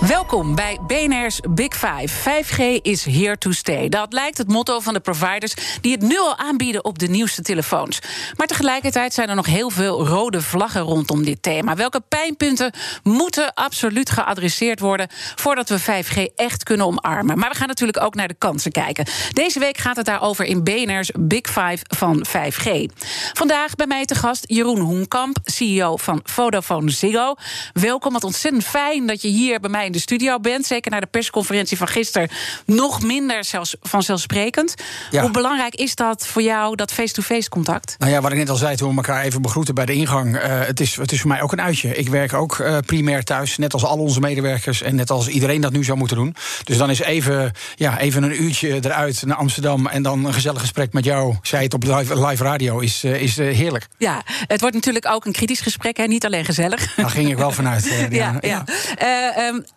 Welkom bij BNR's Big Five. 5G is here to stay. Dat lijkt het motto van de providers die het nu al aanbieden op de nieuwste telefoons. Maar tegelijkertijd zijn er nog heel veel rode vlaggen rondom dit thema. Welke pijnpunten moeten absoluut geadresseerd worden voordat we 5G echt kunnen omarmen? Maar we gaan natuurlijk ook naar de kansen kijken. Deze week gaat het daarover in BNR's Big Five van 5G. Vandaag bij mij te gast Jeroen Hoenkamp, CEO van Vodafone Ziggo. Welkom, wat ontzettend fijn dat je hier bij mij in de studio bent. Zeker na de persconferentie van gisteren. Nog minder zelfs vanzelfsprekend. Ja. Hoe belangrijk is dat voor jou, dat face-to-face contact? Nou ja, wat ik net al zei toen we elkaar even begroeten bij de ingang. eh, het, is, het is voor mij ook een uitje. Ik werk ook eh, primair thuis, net als al onze medewerkers. En net als iedereen dat nu zou moeten doen. Dus dan is even, ja, even een uurtje eruit naar Amsterdam. En dan een gezellig gesprek met jou. Zij het op live, live radio is, eh, is heerlijk. Ja, het wordt natuurlijk ook een kritisch gesprek, hè? niet alleen gezellig. Daar ging ik wel vanuit. Ja, ja. Eh, ehm, eh,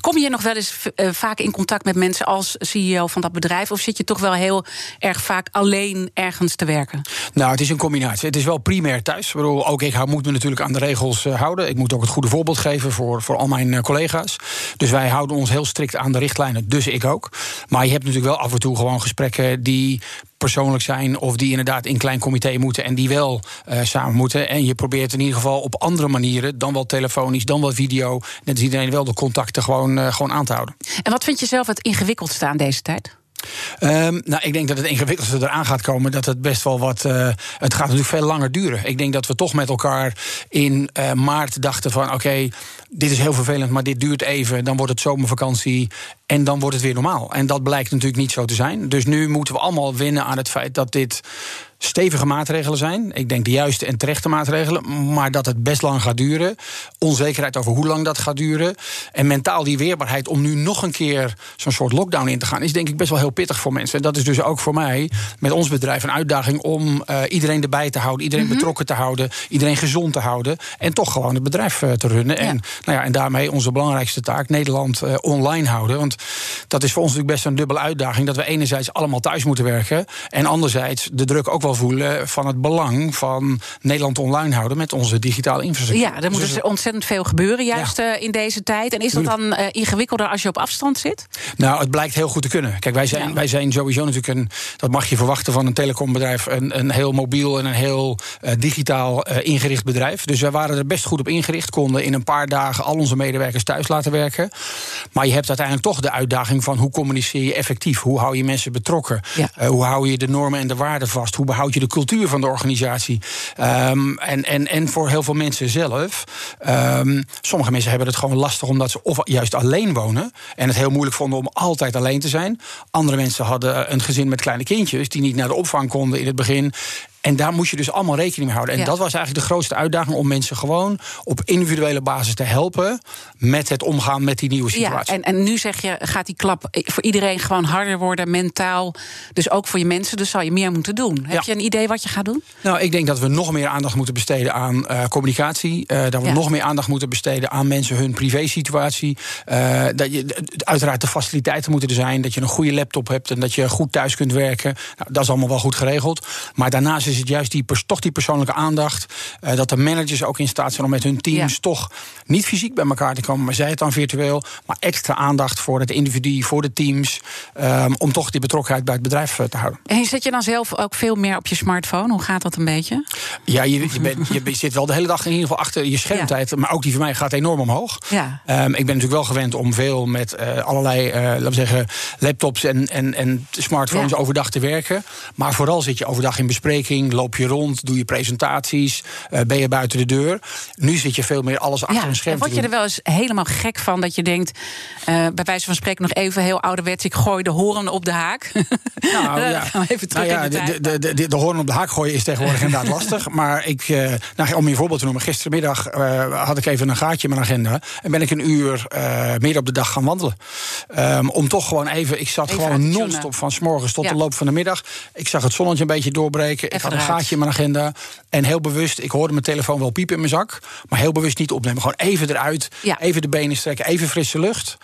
kom je nog wel eens eh, vaak in contact met mensen als CEO van dat bedrijf? Of zit je toch wel heel erg vaak alleen ergens te werken? Nou, het is een combinatie. Het is wel primair thuis. Ik ook ik moet me natuurlijk aan de regels eh, houden. Ik moet ook het goede voorbeeld geven voor, voor al mijn eh, collega's. Dus wij houden ons heel strikt aan de richtlijnen, dus ik ook. Maar je hebt natuurlijk wel af en toe gewoon gesprekken die persoonlijk zijn of die inderdaad in klein comité moeten en die wel eh, samen moeten. En je probeert in ieder geval op andere manieren, dan wel telefonisch, dan wel video, net als iedereen wel de contacten gewoon, eh, gewoon aan te houden. En wat vind je zelf het ingewikkeldste aan deze tijd? Ehm, nou, ik denk dat het ingewikkeldste eraan gaat komen. Dat het best wel wat. eh, het gaat natuurlijk veel langer duren. Ik denk dat we toch met elkaar in maart dachten van: oké, dit is heel vervelend, maar dit duurt even. Dan wordt het zomervakantie. En dan wordt het weer normaal. En dat blijkt natuurlijk niet zo te zijn. Dus nu moeten we allemaal winnen aan het feit dat dit stevige maatregelen zijn. Ik denk de juiste en terechte maatregelen. Maar dat het best lang gaat duren. Onzekerheid over hoe lang dat gaat duren. En mentaal die weerbaarheid om nu nog een keer zo'n soort lockdown in te gaan. is denk ik best wel heel pittig voor mensen. En dat is dus ook voor mij met ons bedrijf een uitdaging om eh, iedereen erbij te houden. Iedereen betrokken te houden. Iedereen gezond te houden. En toch gewoon het bedrijf eh, te runnen. En, nou ja, en daarmee onze belangrijkste taak, Nederland eh, online houden. Want dat is voor ons natuurlijk best een dubbele uitdaging. Dat we enerzijds allemaal thuis moeten werken. En anderzijds de druk ook wel voelen van het belang van Nederland online houden met onze digitale infrastructuur. Ja, er moet Dus dus ontzettend veel gebeuren, juist eh, in deze tijd. En is dat dan eh, ingewikkelder als je op afstand zit? Nou, het blijkt heel goed te kunnen. Kijk, wij zijn, Ja. wij zijn sowieso natuurlijk een, dat mag je verwachten van een telecombedrijf, een, een heel mobiel en een heel eh, digitaal ingericht bedrijf. Dus wij waren er best goed op ingericht, konden in een paar dagen al onze medewerkers thuis laten werken. Maar je hebt uiteindelijk toch de uitdaging van hoe communiceer je effectief? Hoe hou je mensen betrokken? Ja. Eh, hoe hou je de normen en de waarden vast? Hoe behoud je de cultuur van de organisatie? Ehm, en, en, en voor heel veel mensen zelf. ehm, sommige mensen hebben het gewoon lastig omdat ze of juist alleen wonen. En het heel moeilijk vonden om altijd alleen te zijn. Andere mensen hadden een gezin met kleine kindjes die niet naar de opvang konden in het begin. En daar moest je dus allemaal rekening mee houden. En Ja. dat was eigenlijk de grootste uitdaging om mensen gewoon op individuele basis te helpen met het omgaan met die nieuwe Ja, situatie. en, en nu zeg je, gaat die klap voor iedereen gewoon harder worden, mentaal. Dus ook voor je mensen, dus zal je meer moeten doen. Heb Ja. je een idee wat je gaat doen? Nou, ik denk dat we nog meer aandacht moeten besteden aan eh, communicatie. eh, dat we Ja. nog meer aandacht moeten besteden aan mensen hun privésituatie. eh dat je, uiteraard de faciliteiten moeten er zijn. Dat je een goede laptop hebt en dat je goed thuis kunt werken. Nou, dat is allemaal wel goed geregeld. Maar daarnaast is het juist die, toch die persoonlijke aandacht. eh, dat de managers ook in staat zijn om met hun teams Ja. toch niet fysiek bij elkaar te komen. Maar zij het dan virtueel. Maar extra aandacht voor het individu, voor de teams. ehm, om toch die betrokkenheid bij het bedrijf eh, te houden. En zet je dan zelf ook veel meer op je smartphone? Hoe gaat dat een beetje? Ja, je, je, bent, je zit wel de hele dag in ieder geval achter je schermtijd. Maar ook die van mij gaat enorm omhoog. Ja. Ehm, ik ben natuurlijk wel gewend om veel met eh, allerlei laten we zeggen, laptops en, en, en smartphones Ja. overdag te werken. Maar vooral zit je overdag in bespreking. Loop je rond, doe je presentaties, uh, ben je buiten de deur. Nu zit je veel meer alles achter ja, een scherm. En word je er wel eens helemaal gek van dat je denkt, uh, bij wijze van spreken nog even heel ouderwets, ik gooi de horen op de haak. Nou, ja. gaan we even terug nou ja, in de, de, de, de, de, de horen op de haak gooien is tegenwoordig inderdaad lastig. Maar ik, uh, nou, om je een voorbeeld te noemen, gistermiddag had ik even een gaatje in mijn agenda en ben ik een uur meer op de dag gaan wandelen. Um, om toch gewoon even, ik zat Even gewoon non-stop van s morgens tot Ja. de loop van de middag. Ik zag het zonnetje een beetje doorbreken. ik Even had een gaatje in mijn agenda. En heel bewust, ik hoorde mijn telefoon wel piepen in mijn zak. Maar heel bewust niet opnemen. Gewoon even eruit. Ja. Even de benen strekken. Even frisse lucht.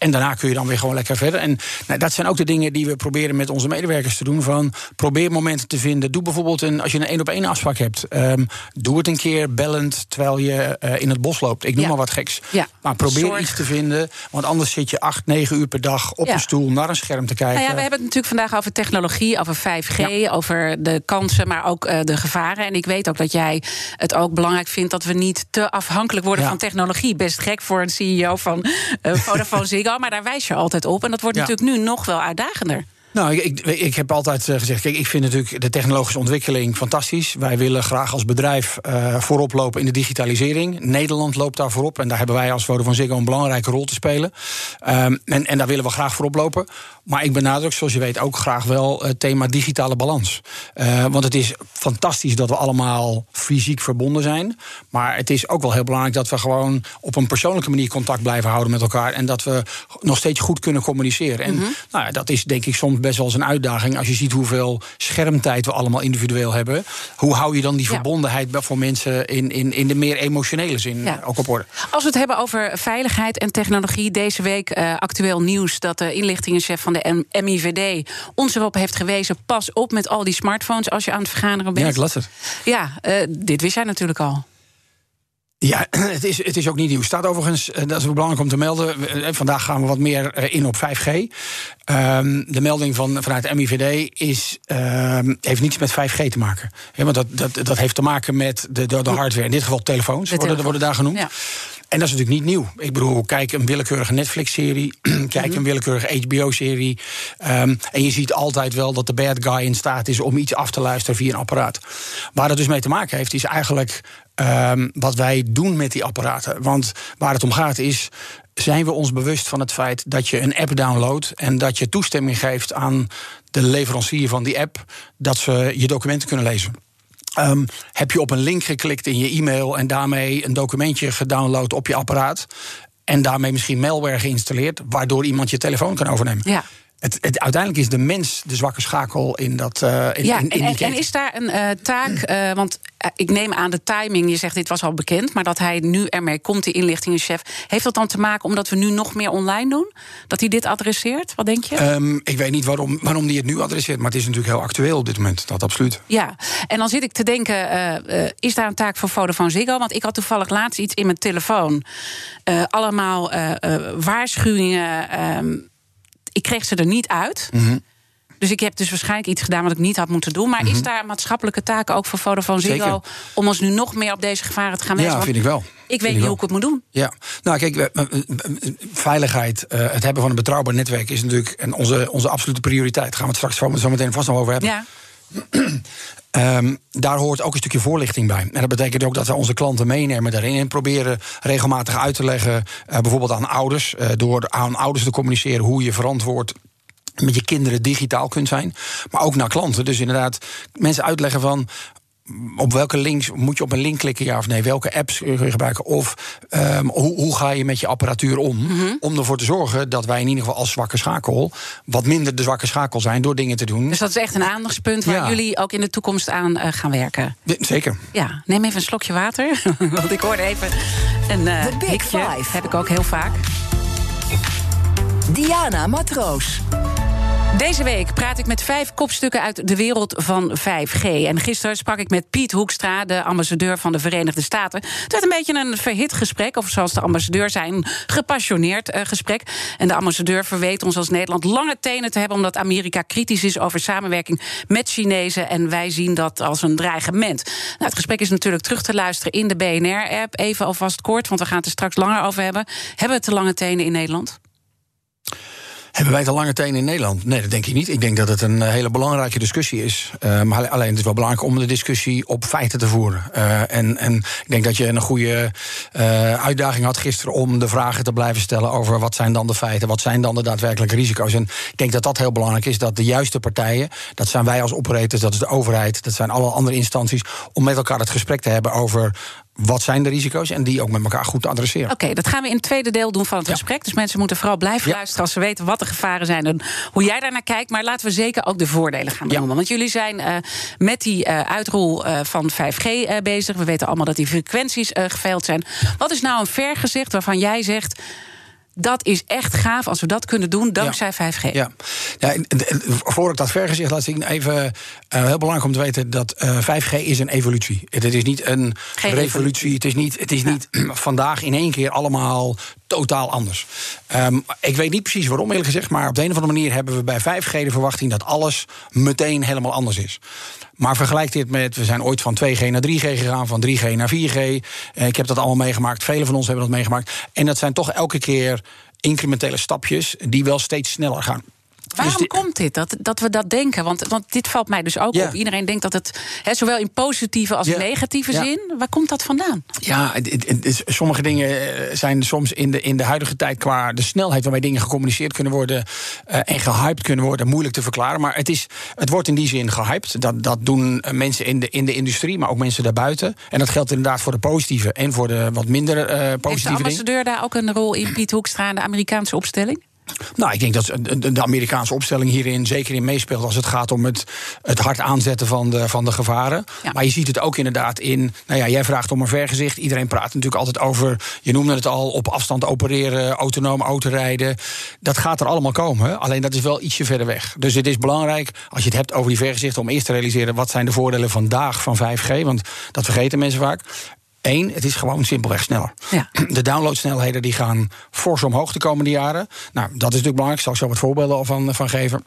En daarna kun je dan weer gewoon lekker verder. En nou, dat zijn ook de dingen die we proberen met onze medewerkers te doen. Van probeer momenten te vinden. Doe bijvoorbeeld een, als je een één op één afspraak hebt. ehm, doe het een keer bellend terwijl je eh, in het bos loopt. Ik noem Ja. maar wat geks. Ja. Maar probeer Zorg. iets te vinden. Want anders zit je acht, negen uur per dag op Ja. een stoel naar een scherm te kijken. Nou ja, we hebben het natuurlijk vandaag over technologie, over 5G, over de kansen, maar ook eh, de gevaren. En ik weet ook dat jij het ook belangrijk vindt dat we niet te afhankelijk worden van technologie. Best gek voor een CEO van eh, Vodafone Ziggo, maar daar wijs je altijd op. En dat wordt Ja. natuurlijk nu nog wel uitdagender. Nou, ik, ik, ik heb altijd eh, gezegd, kijk, ik vind natuurlijk de technologische ontwikkeling fantastisch. Wij willen graag als bedrijf eh, voorop lopen in de digitalisering. Nederland loopt daar voorop en daar hebben wij als Vodafone Ziggo een belangrijke rol te spelen. Ehm, en, en daar willen we graag voorop lopen. Maar ik benadruk, zoals je weet, ook graag wel het thema digitale balans. Eh, want het is fantastisch dat we allemaal fysiek verbonden zijn. Maar het is ook wel heel belangrijk dat we gewoon op een persoonlijke manier contact blijven houden met elkaar. En dat we nog steeds goed kunnen communiceren. En nou ja, dat is denk ik soms best wel eens een uitdaging. Als je ziet hoeveel schermtijd we allemaal individueel hebben. Hoe hou je dan die Ja. verbondenheid voor mensen in, in, in de meer emotionele zin Ja. ook op orde? Als we het hebben over veiligheid en technologie, deze week eh, actueel nieuws dat de inlichtingenchef van de M- MIVD ons erop heeft gewezen: pas op met al die smartphones als je aan het vergaderen bent. Ja, ik las het. Ja, eh, dit wist jij natuurlijk al. Ja, het is, het is ook niet nieuw. Staat overigens, eh, dat is belangrijk om te melden. eh, Vandaag gaan we wat meer eh, in op 5G. Ehm, de melding van, vanuit de MIVD is, ehm, heeft niets met 5G te maken. Want dat, dat, dat heeft te maken met de, de, de hardware. In dit geval telefoons, De worden, worden daar genoemd. Ja. En dat is natuurlijk niet nieuw. Ik bedoel, kijk een willekeurige Netflix-serie, kijk een willekeurige HBO-serie. ehm, en je ziet altijd wel dat de bad guy in staat is om iets af te luisteren via een apparaat. Waar dat dus mee te maken heeft, is eigenlijk ehm, wat wij doen met die apparaten. Want waar het om gaat is. Zijn we ons bewust van het feit dat je een app downloadt en dat je toestemming geeft aan de leverancier van die app dat ze je documenten kunnen lezen? Ehm, heb je op een link geklikt in je e-mail en daarmee een documentje gedownload op je apparaat? En daarmee misschien malware geïnstalleerd, waardoor iemand je telefoon kan overnemen. Ja. Het, het, uiteindelijk is de mens de zwakke schakel in dat. eh, in, Ja, in, in en, die en, is daar een eh, taak? eh, want ik neem aan de timing. Je zegt dit was al bekend, maar dat hij nu ermee komt, die inlichtingenchef. Heeft dat dan te maken omdat we nu nog meer online doen? Dat hij dit adresseert? Wat denk je? Ehm, ik weet niet waarom, waarom die het nu adresseert, maar het is natuurlijk heel actueel op dit moment. Dat absoluut. Ja, en dan zit ik te denken, is daar een taak voor Vodafone Ziggo? Want ik had toevallig laatst iets in mijn telefoon. Allemaal waarschuwingen. Ik kreeg ze er niet uit. Mhm. Dus ik heb dus waarschijnlijk iets gedaan wat ik niet had moeten doen. Maar is daar een maatschappelijke taak ook voor Vodafone Ziggo... Zeker. om ons nu nog meer op deze gevaren te gaan wijzen? Ja, vind ik wel. Ik weet niet hoe ik het moet doen. Ja, nou kijk, veiligheid, eh, het hebben van een betrouwbaar netwerk is natuurlijk en onze, onze absolute prioriteit. Daar gaan we het straks zo meteen vast nog over hebben. Ja, Ehm, daar hoort ook een stukje voorlichting bij. En dat betekent ook dat we onze klanten meenemen daarin en proberen regelmatig uit te leggen, eh, bijvoorbeeld aan ouders, eh, door aan ouders te communiceren hoe je verantwoord met je kinderen digitaal kunt zijn, maar ook naar klanten. Dus inderdaad, mensen uitleggen van op welke links moet je op een link klikken, ja of nee? Welke apps kun je gebruiken? Of ehm, hoe, hoe ga je met je apparatuur om? Mhm. Om ervoor te zorgen dat wij in ieder geval als zwakke schakel wat minder de zwakke schakel zijn door dingen te doen. dus dat is echt een aandachtspunt... waar Ja. jullie ook in de toekomst aan eh, gaan werken. Zeker. Ja, neem even een slokje water. Want ik hoorde even een eh hikje. Five. Heb ik ook heel vaak. Diana Matroos. Deze week praat ik met vijf kopstukken uit de wereld van 5G. En gisteren sprak ik met Piet Hoekstra, de ambassadeur van de Verenigde Staten. Het werd een beetje een verhit gesprek, of zoals de ambassadeur zei, een gepassioneerd eh, gesprek. En de ambassadeur verweet ons als Nederland lange tenen te hebben, omdat Amerika kritisch is over samenwerking met Chinezen. En wij zien dat als een dreigement. Nou, het gesprek is natuurlijk terug te luisteren in de BNR-app. Even alvast kort, want we gaan het er straks langer over hebben. Hebben we te lange tenen in Nederland? Hebben wij te lange tenen in Nederland? Nee, dat denk ik niet. Ik denk dat het een eh, hele belangrijke discussie is. Uh, maar alleen het is wel belangrijk om de discussie op feiten te voeren. Uh, en, en ik denk dat je een goede uitdaging had gisteren om de vragen te blijven stellen over wat zijn dan de feiten, wat zijn dan de daadwerkelijke risico's. En ik denk dat dat heel belangrijk is, dat de juiste partijen, dat zijn wij als operators, dat is de overheid, dat zijn alle andere instanties, om met elkaar het gesprek te hebben over wat zijn de risico's en die ook met elkaar goed te adresseren. Oké, dat gaan we in het tweede deel doen van het gesprek. Dus mensen moeten vooral blijven luisteren als ze weten wat de gevaren zijn en hoe jij daarnaar kijkt. Maar laten we zeker ook de voordelen gaan benoemen. Want jullie zijn uh, met die uh, uitrol uh, van 5G bezig. We weten allemaal dat die frequenties geveild zijn. Wat is nou een vergezicht waarvan jij zegt dat is echt gaaf als we dat kunnen doen dankzij ja. 5G. Ja. ja, voor ik dat vergezicht laat zien, even uh, heel belangrijk om te weten dat uh, 5G is een evolutie. Het, het is niet een Geen revolutie. Het is niet, het is niet ja. vandaag in één keer allemaal totaal anders. Um, ik weet niet precies waarom, eerlijk gezegd, maar op de een of andere manier hebben we bij 5G de verwachting dat alles meteen helemaal anders is. Maar vergelijk dit met, we zijn ooit van 2G naar 3G gegaan, van 3G naar 4G. Ik heb dat allemaal meegemaakt, velen van ons hebben dat meegemaakt. En dat zijn toch elke keer incrementele stapjes die wel steeds sneller gaan. Waarom dus komt dit, dat, dat we dat denken? Want, want dit valt mij dus ook ja. op. Iedereen denkt dat het, he, zowel in positieve als ja. negatieve ja. zin... waar komt dat vandaan? Ja, het, sommige dingen zijn soms in de, in de huidige tijd... qua de snelheid waarmee dingen gecommuniceerd kunnen worden... Uh, en gehyped kunnen worden, moeilijk te verklaren. Maar het, is, het wordt in die zin gehyped. Dat, dat doen mensen in de, in de industrie, maar ook mensen daarbuiten. En dat geldt inderdaad voor de positieve en voor de wat minder uh, positieve. Heeft de ambassadeur daar ook een rol in, Piet Hoekstra... de Amerikaanse opstelling? Nou, ik denk dat de Amerikaanse opstelling hierin zeker in meespeelt als het gaat om het, het hard aanzetten van de, van de gevaren. Ja. Maar je ziet het ook inderdaad in. Nou ja, jij vraagt om een vergezicht. Iedereen praat natuurlijk altijd over. Je noemde het al, op afstand opereren, autonoom autorijden. Dat gaat er allemaal komen. Alleen dat is wel ietsje verder weg. Dus het is belangrijk, als je het hebt over die vergezichten, om eerst te realiseren wat zijn de voordelen vandaag van 5G. Want dat vergeten mensen vaak. Eén, het is gewoon simpelweg sneller. Ja. De downloadsnelheden die gaan fors omhoog de komende jaren. Nou, dat is natuurlijk belangrijk. Ik zal ik zo wat voorbeelden van, van geven.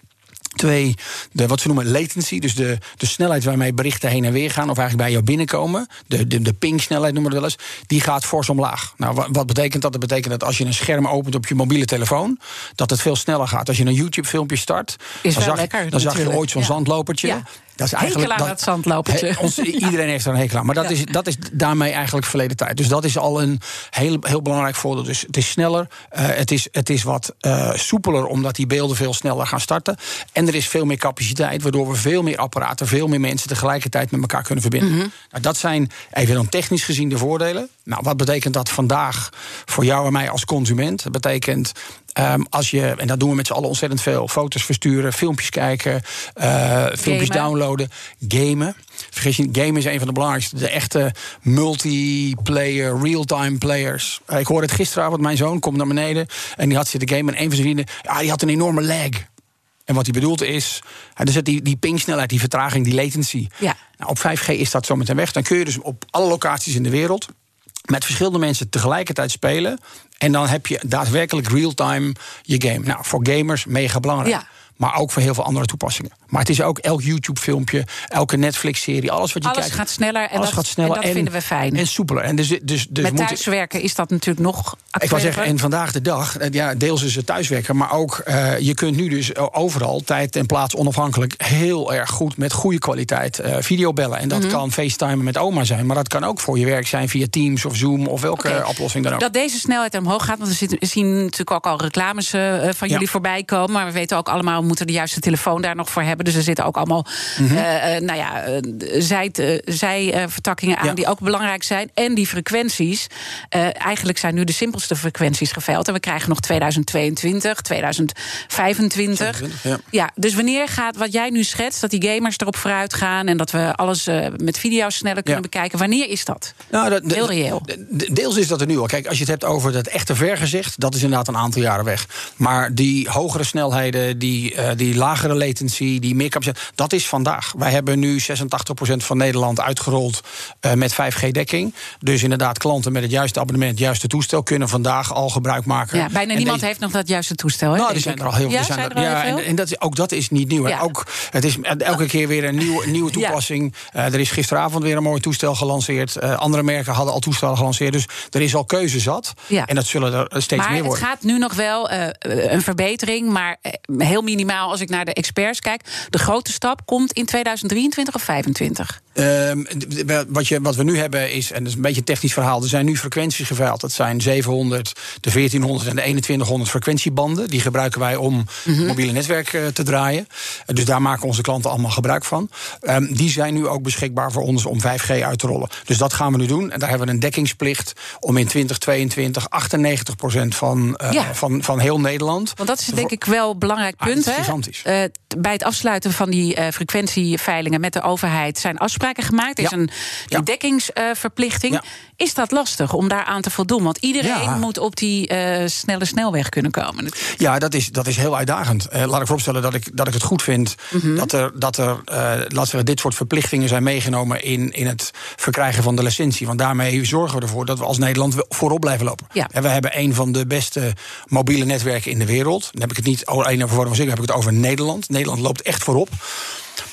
Twee, de, wat ze noemen latency, dus de, de snelheid waarmee berichten heen en weer gaan, of eigenlijk bij jou binnenkomen, de, de, de ping-snelheid noemen we dat wel eens, die gaat fors omlaag. Nou, wat, wat betekent dat? Dat betekent dat als je een scherm opent op je mobiele telefoon, dat het veel sneller gaat. Als je een YouTube-filmpje start, Is dan, zag, lekker, dan zag je ooit zo'n ja. zandlopertje. Ja. Dat is eigenlijk Hekel aan dat, dat zandlopertje. He, ons, iedereen heeft er een hekel aan. Maar dat, ja. is, dat is daarmee eigenlijk verleden tijd. Dus dat is al een heel, heel belangrijk voordeel. Dus het is sneller, uh, het, is, het is wat uh, soepeler, omdat die beelden veel sneller gaan starten. En er is veel meer capaciteit, waardoor we veel meer apparaten, veel meer mensen tegelijkertijd met elkaar kunnen verbinden. Mhm. Mm -hmm. nou, dat zijn even dan technisch gezien de voordelen. Nou, wat betekent dat vandaag voor jou en mij als consument? Dat betekent Um, als je, en dat doen we met z'n allen ontzettend veel, foto's versturen, filmpjes kijken, uh, filmpjes downloaden, gamen. Vergis je, gamen is een van de belangrijkste, de echte multiplayer, real-time players. Uh, ik hoorde het gisteravond, mijn zoon komt naar beneden en die had zitten gamen en een van zijn vrienden, ja, die had een enorme lag. En wat hij bedoelt is, zit die, die pingsnelheid, die vertraging, die latency. Ja. Nou, op 5G is dat zo meteen weg. Dan kun je dus op alle locaties in de wereld met verschillende mensen tegelijkertijd spelen. En dan heb je daadwerkelijk real-time je game. Nou, voor gamers mega belangrijk. Ja. Maar ook voor heel veel andere toepassingen. Maar het is ook elk YouTube-filmpje, elke Netflix-serie, alles wat je alles kijkt. gaat sneller en alles dat, gaat sneller en dat vinden we fijn. En soepeler. En dus, dus, dus Met thuiswerken is dat natuurlijk nog ik wil zeggen, en vandaag de dag, ja, deels is het thuiswerken, maar ook uh, je kunt nu dus overal tijd en plaats onafhankelijk heel erg goed met goede kwaliteit uh, video bellen. En dat Mhm. mm -hmm. kan FaceTime met oma zijn, maar dat kan ook voor je werk zijn via Teams of Zoom of welke okay. oplossing dan ook. Dat deze snelheid omhoog gaat, want we, zien natuurlijk ook al reclames uh, van jullie ja. voorbij komen, maar we weten ook allemaal, we moeten de juiste telefoon daar nog voor hebben. Dus er zitten ook allemaal mm -hmm. nou ja, zijvertakkingen aan ja. die ook belangrijk zijn. En die frequenties, eigenlijk zijn nu de simpelste frequenties geveild. En we krijgen nog 2022, 2025. Ja. ja, dus wanneer gaat wat jij nu schetst, dat die gamers erop vooruit gaan en dat we alles met video's sneller kunnen ja. bekijken, wanneer is dat? Nou, dat Heel reëel. Deels is dat er nu al. Kijk, als je het hebt over dat echte vergezicht, dat is inderdaad een aantal jaren weg. Maar die hogere snelheden, die, uh, die lagere latency, die meer capaciteit. Dat is vandaag. Wij hebben nu 86% van Nederland uitgerold uh, met 5G-dekking. Dus inderdaad, klanten met het juiste abonnement, het juiste toestel kunnen vandaag al gebruik maken. Ja, bijna niemand heeft nog dat juiste toestel. Hè, nou, er zijn er al heel veel. Ja, zijn er, ja en, en, dat is, ook dat is niet nieuw. Ja. Ook, het is elke keer weer een nieuwe, nieuwe toepassing. Uh, er is gisteravond weer een mooi toestel gelanceerd. Uh, andere merken hadden al toestellen gelanceerd. Dus er is al keuze zat. Ja. En dat zullen er steeds maar meer worden. Het gaat nu nog wel een verbetering, maar heel minimaal als ik naar de experts kijk. De grote stap komt in 2023 of 2025? Um, wat, je, wat we nu hebben is, en dat is een beetje een technisch verhaal, er zijn nu frequenties geveild. Dat zijn 700, de 1400 en de 2100 frequentiebanden. Die gebruiken wij om mm -hmm. mobiele netwerk uh, te draaien. Uh, dus daar maken onze klanten allemaal gebruik van. Um, die zijn nu ook beschikbaar voor ons om 5G uit te rollen. Dus dat gaan we nu doen. En daar hebben we een dekkingsplicht om in 2022 98 van, uh, ja. van, van heel Nederland. Want dat is denk ik wel een belangrijk punt. Ah, gigantisch. bij het afsluiten van die frequentieveilingen met de overheid zijn afspraken gemaakt. Er is ja. een die ja. dekkingsverplichting. Is dat lastig om daar aan te voldoen? Want iedereen moet op die uh, snelle snelweg kunnen komen. Ja, dat is, dat is heel uitdagend. Uh, laat ik vooropstellen dat ik, dat ik het goed vind mm -hmm. dat er, dat er uh, laat zeggen, dit soort verplichtingen zijn meegenomen in, in het verkrijgen van de licentie. Want daarmee zorgen we ervoor dat we als Nederland voorop blijven lopen. Ja. En we hebben een van de beste mobiele netwerken in de wereld. Dan heb ik het niet alleen over Vodafone, heb ik het over Nederland. Nederland loopt echt voorop.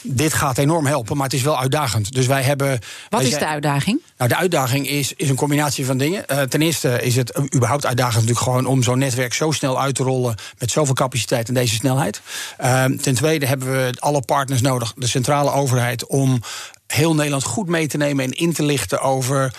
Dit gaat enorm helpen, maar het is wel uitdagend. Dus wij hebben. Wat is de uitdaging? Nou, de uitdaging is, is een combinatie van dingen. Uh, ten eerste is het überhaupt uitdagend natuurlijk gewoon om zo'n netwerk zo snel uit te rollen met zoveel capaciteit en deze snelheid. Uh, ten tweede hebben we alle partners nodig, de centrale overheid, om heel Nederland goed mee te nemen en in te lichten over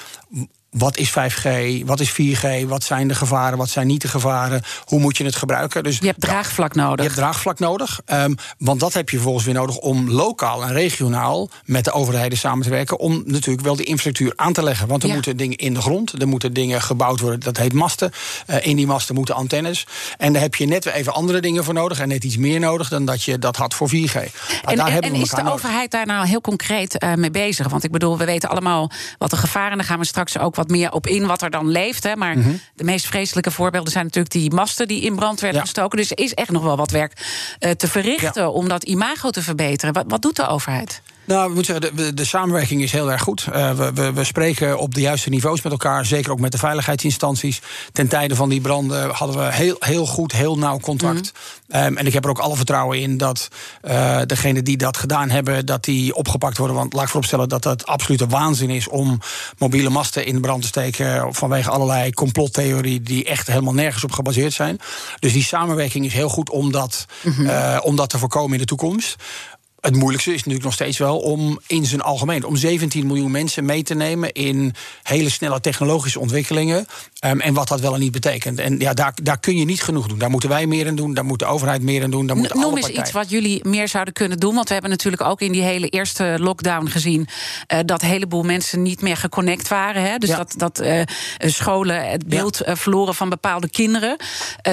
wat is 5G, wat is 4G, wat zijn de gevaren, wat zijn niet de gevaren, hoe moet je het gebruiken. Dus je hebt draagvlak nodig. Je hebt draagvlak nodig, um, want dat heb je vervolgens weer nodig om lokaal en regionaal met de overheden samen te werken, om natuurlijk wel de infrastructuur aan te leggen. Want er ja. moeten dingen in de grond, er moeten dingen gebouwd worden, dat heet masten. Uh, in die masten moeten antennes. En daar heb je net weer even andere dingen voor nodig en net iets meer nodig dan dat je dat had voor 4G. Maar en, daar en, hebben en we is de nodig. overheid daar nou heel concreet uh, mee bezig? Want ik bedoel, we weten allemaal wat de gevaren, daar gaan we straks ook wat meer op in wat er dan leeft. Hè. Maar mm -hmm. de meest vreselijke voorbeelden zijn natuurlijk die masten die in brand werden ja. gestoken. Dus er is echt nog wel wat werk uh, te verrichten ja. om dat imago te verbeteren. Wat, wat doet de overheid? Nou, we moeten zeggen, de, de samenwerking is heel erg goed. Uh, we, we, we, spreken op de juiste niveaus met elkaar, zeker ook met de veiligheidsinstanties. Ten tijde van die branden hadden we heel, heel goed, heel nauw contact. Mm. Um, en ik heb er ook alle vertrouwen in dat uh, degenen die dat gedaan hebben, dat die opgepakt worden. Want laat ik vooropstellen dat het absolute waanzin is om mobiele masten in brand te steken vanwege allerlei complottheorieën die echt helemaal nergens op gebaseerd zijn. Dus die samenwerking is heel goed om dat, mm -hmm. uh, om dat te voorkomen in de toekomst. Het moeilijkste is natuurlijk nog steeds wel om in zijn algemeen, om 17 miljoen mensen mee te nemen in hele snelle technologische ontwikkelingen. Um, en wat dat wel en niet betekent. En ja, daar, daar kun je niet genoeg doen. Daar moeten wij meer in doen, daar moet de overheid meer in doen. Daar moeten Noem alle eens iets wat jullie meer zouden kunnen doen. Want we hebben natuurlijk ook in die hele eerste lockdown gezien uh, dat een heleboel mensen niet meer geconnect waren. Hè? Dus ja. dat, dat uh, scholen het beeld ja. uh, verloren van bepaalde kinderen.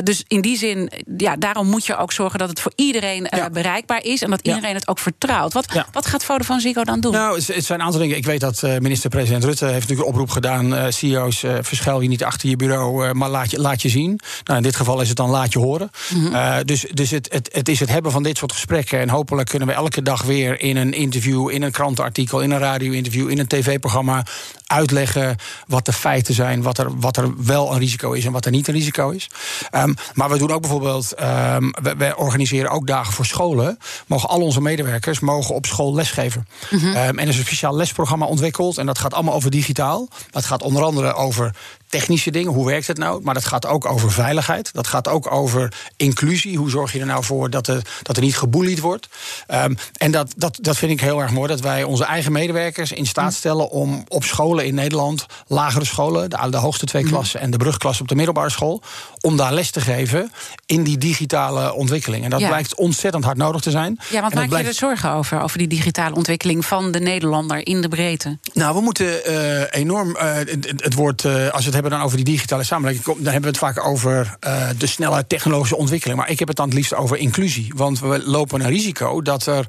dus in die zin, ja, daarom moet je ook zorgen dat het voor iedereen ja. bereikbaar is. En dat iedereen het ook vertrouwt. Wat, ja. wat gaat Vodafone Ziggo dan doen? Nou, het, zijn een aantal dingen. Ik weet dat uh, minister-president Rutte heeft natuurlijk een oproep gedaan. Uh, CEO's, uh, verschuil je niet achter je bureau, maar laat je, laat je zien. Nou, in dit geval is het dan laat je horen. Mm -hmm. dus dus het, het, het is het hebben van dit soort gesprekken. En hopelijk kunnen we elke dag weer in een interview, in een krantenartikel, in een radio-interview, in een tv-programma uitleggen wat de feiten zijn, wat er, wat er wel een risico is en wat er niet een risico is. Um, maar we doen ook bijvoorbeeld, um, we, we, organiseren ook dagen voor scholen. Mogen al onze medewerkers mogen op school lesgeven. Mm -hmm. um, en er is een speciaal lesprogramma ontwikkeld en dat gaat allemaal over digitaal. Dat gaat onder andere over technische dingen, hoe werkt het nou? Maar dat gaat ook over veiligheid. Dat gaat ook over inclusie. Hoe zorg je er nou voor dat er, dat er niet geboelied wordt? Um, en dat, dat, dat vind ik heel erg mooi. Dat wij onze eigen medewerkers in staat stellen om op scholen in Nederland, lagere scholen, de, de hoogste twee klassen en de brugklasse op de middelbare school, om daar les te geven in die digitale ontwikkeling. En dat ja. blijkt ontzettend hard nodig te zijn. Ja, want maak blijkt... je er zorgen over, over die digitale ontwikkeling van de Nederlander in de breedte? Nou, we moeten uh, enorm, uh, het, het woord, uh, als we het hebben dan over die digitale samenleving, dan hebben we het vaak over de snelle technologische ontwikkeling. Maar ik heb het dan het liefst over inclusie. Want we lopen een risico dat er.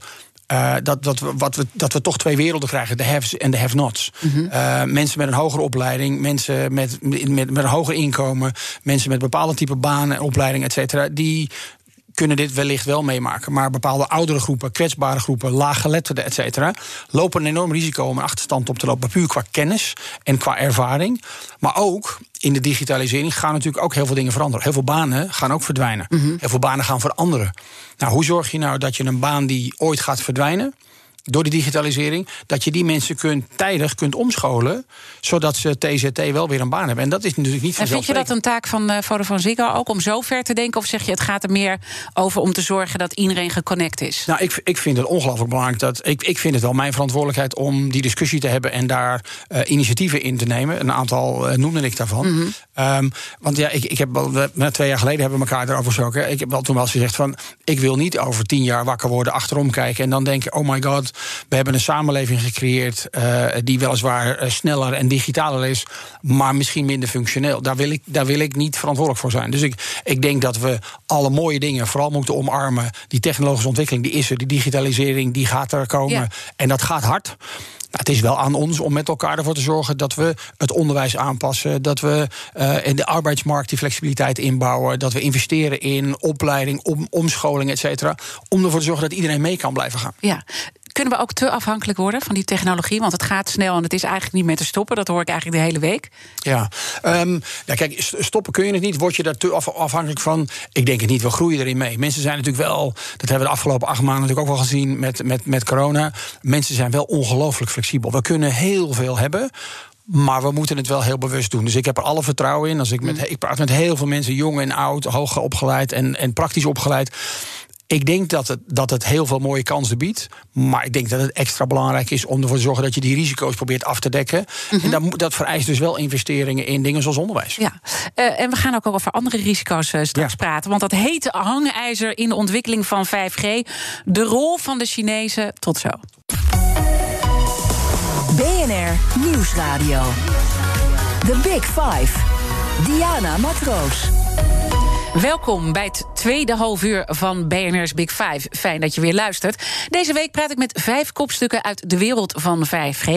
Uh, dat, dat, we, wat we, dat we toch twee werelden krijgen, de haves en de have-nots. Mm -hmm. uh, mensen met een hogere opleiding, mensen met, met, met een hoger inkomen, mensen met bepaalde type banen en opleiding, et cetera, die kunnen dit wellicht wel meemaken. Maar bepaalde oudere groepen, kwetsbare groepen, laaggeletterden, et cetera, lopen een enorm risico om een achterstand op te lopen. Puur qua kennis en qua ervaring. Maar ook in de digitalisering gaan natuurlijk ook heel veel dingen veranderen. Heel veel banen gaan ook verdwijnen. Heel veel banen gaan veranderen. Nou, hoe zorg je nou dat je een baan die ooit gaat verdwijnen door de digitalisering, dat je die mensen kunt, tijdig kunt omscholen, zodat ze TZT wel weer een baan hebben. En dat is natuurlijk niet En vind je dat een taak van uh, Vodafone Ziggo ook om zo ver te denken? Of zeg je het gaat er meer over om te zorgen dat iedereen geconnect is? Nou, ik, ik vind het ongelooflijk belangrijk dat. Ik, ik vind het wel mijn verantwoordelijkheid om die discussie te hebben en daar uh, initiatieven in te nemen. Een aantal uh, noemde ik daarvan. Mm -hmm. um, want ja, ik, ik heb wel, we, twee jaar geleden hebben we elkaar erover gesproken. Ik heb wel toen wel eens gezegd van ik wil niet over tien jaar wakker worden, achterom kijken en dan denken: oh my god, we hebben een samenleving gecreëerd uh, die weliswaar uh, sneller en digitaler is, maar misschien minder functioneel. Daar wil ik, daar wil ik niet verantwoordelijk voor zijn. Dus ik, ik denk dat we alle mooie dingen vooral moeten omarmen. Die technologische ontwikkeling, die is er. Die digitalisering, die gaat er komen. Ja. En dat gaat hard. Nou, het is wel aan ons om met elkaar ervoor te zorgen dat we het onderwijs aanpassen. Dat we uh, in de arbeidsmarkt die flexibiliteit inbouwen. Dat we investeren in opleiding, om, omscholing, et cetera. Om ervoor te zorgen dat iedereen mee kan blijven gaan. Ja. Kunnen we ook te afhankelijk worden van die technologie? Want het gaat snel en het is eigenlijk niet meer te stoppen. Dat hoor ik eigenlijk de hele week. Ja, um, ja kijk, stoppen kun je het niet. Word je daar te afhankelijk van? Ik denk het niet. We groeien erin mee. Mensen zijn natuurlijk wel, dat hebben we de afgelopen acht maanden natuurlijk ook wel gezien met, met, met corona. Mensen zijn wel ongelooflijk flexibel. We kunnen heel veel hebben. Maar we moeten het wel heel bewust doen. Dus ik heb er alle vertrouwen in. Als ik, met, ik praat met heel veel mensen, jong en oud, hoog opgeleid en, en praktisch opgeleid. Ik denk dat het, dat het heel veel mooie kansen biedt. Maar ik denk dat het extra belangrijk is om ervoor te zorgen dat je die risico's probeert af te dekken. Mm -hmm. En dat, dat, vereist dus wel investeringen in dingen zoals onderwijs. Ja, uh, en we gaan ook over andere risico's uh, straks ja. praten. Want dat hete hangijzer in de ontwikkeling van 5G. De rol van de Chinezen. Tot zo. BNR Nieuwsradio. The Big Five. Diana Matroos. Welkom bij het tweede halfuur van BNR's Big Five. Fijn dat je weer luistert. Deze week praat ik met vijf kopstukken uit de wereld van 5G.